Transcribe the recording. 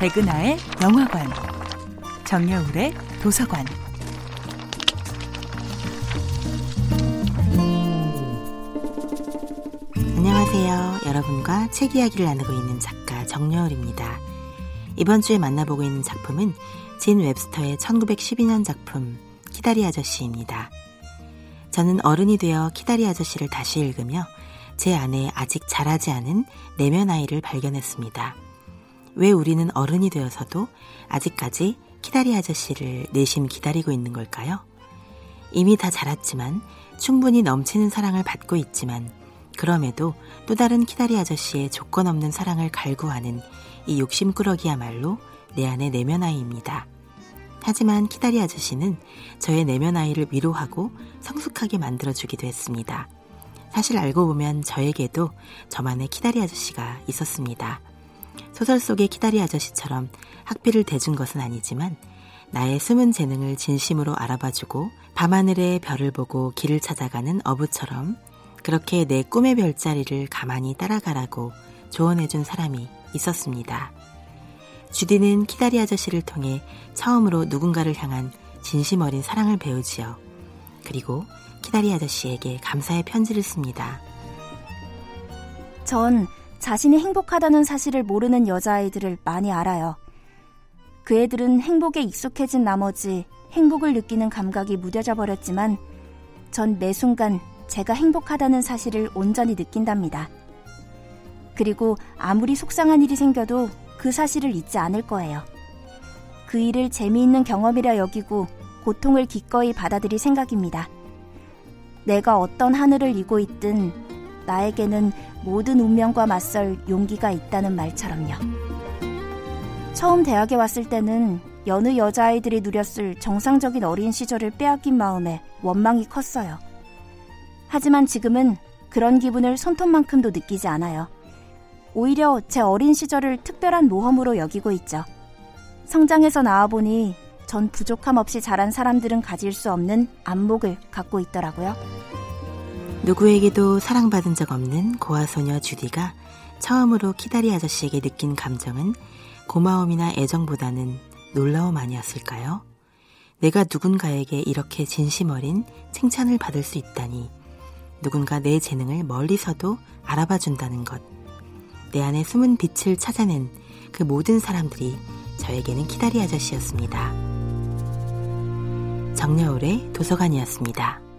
백은하의 영화관, 정여울의 도서관. 안녕하세요. 여러분과 책 이야기를 나누고 있는 작가 정여울입니다. 이번 주에 만나보고 있는 작품은 진 웹스터의 1912년 작품 키다리 아저씨입니다. 저는 어른이 되어 키다리 아저씨를 다시 읽으며 제 안에 아직 자라지 않은 내면 아이를 발견했습니다. 왜 우리는 어른이 되어서도 아직까지 키다리 아저씨를 내심 기다리고 있는 걸까요? 이미 다 자랐지만 충분히 넘치는 사랑을 받고 있지만 그럼에도 또 다른 키다리 아저씨의 조건 없는 사랑을 갈구하는 이 욕심꾸러기야말로 내 안의 내면 아이입니다. 하지만 키다리 아저씨는 저의 내면 아이를 위로하고 성숙하게 만들어주기도 했습니다. 사실 알고 보면 저에게도 저만의 키다리 아저씨가 있었습니다. 소설 속의 키다리 아저씨처럼 학비를 대준 것은 아니지만 나의 숨은 재능을 진심으로 알아봐주고 밤하늘의 별을 보고 길을 찾아가는 어부처럼 그렇게 내 꿈의 별자리를 가만히 따라가라고 조언해준 사람이 있었습니다. 주디는 키다리 아저씨를 통해 처음으로 누군가를 향한 진심 어린 사랑을 배우지요. 그리고 키다리 아저씨에게 감사의 편지를 씁니다. 전 자신이 행복하다는 사실을 모르는 여자아이들을 많이 알아요. 그 애들은 행복에 익숙해진 나머지 행복을 느끼는 감각이 무뎌져 버렸지만 전 매 순간 제가 행복하다는 사실을 온전히 느낀답니다. 그리고 아무리 속상한 일이 생겨도 그 사실을 잊지 않을 거예요. 그 일을 재미있는 경험이라 여기고 고통을 기꺼이 받아들일 생각입니다. 내가 어떤 하늘을 이고 있든 나에게는 모든 운명과 맞설 용기가 있다는 말처럼요. 처음 대학에 왔을 때는 여느 여자아이들이 누렸을 정상적인 어린 시절을 빼앗긴 마음에 원망이 컸어요. 하지만 지금은 그런 기분을 손톱만큼도 느끼지 않아요. 오히려 제 어린 시절을 특별한 모험으로 여기고 있죠. 성장해서 나와보니 전 부족함 없이 자란 사람들은 가질 수 없는 안목을 갖고 있더라고요. 누구에게도 사랑받은 적 없는 고아소녀 주디가 처음으로 키다리 아저씨에게 느낀 감정은 고마움이나 애정보다는 놀라움 아니었을까요? 내가 누군가에게 이렇게 진심 어린 칭찬을 받을 수 있다니 누군가 내 재능을 멀리서도 알아봐 준다는 것. 내 안에 숨은 빛을 찾아낸 그 모든 사람들이 저에게는 키다리 아저씨였습니다. 정여울의 도서관이었습니다.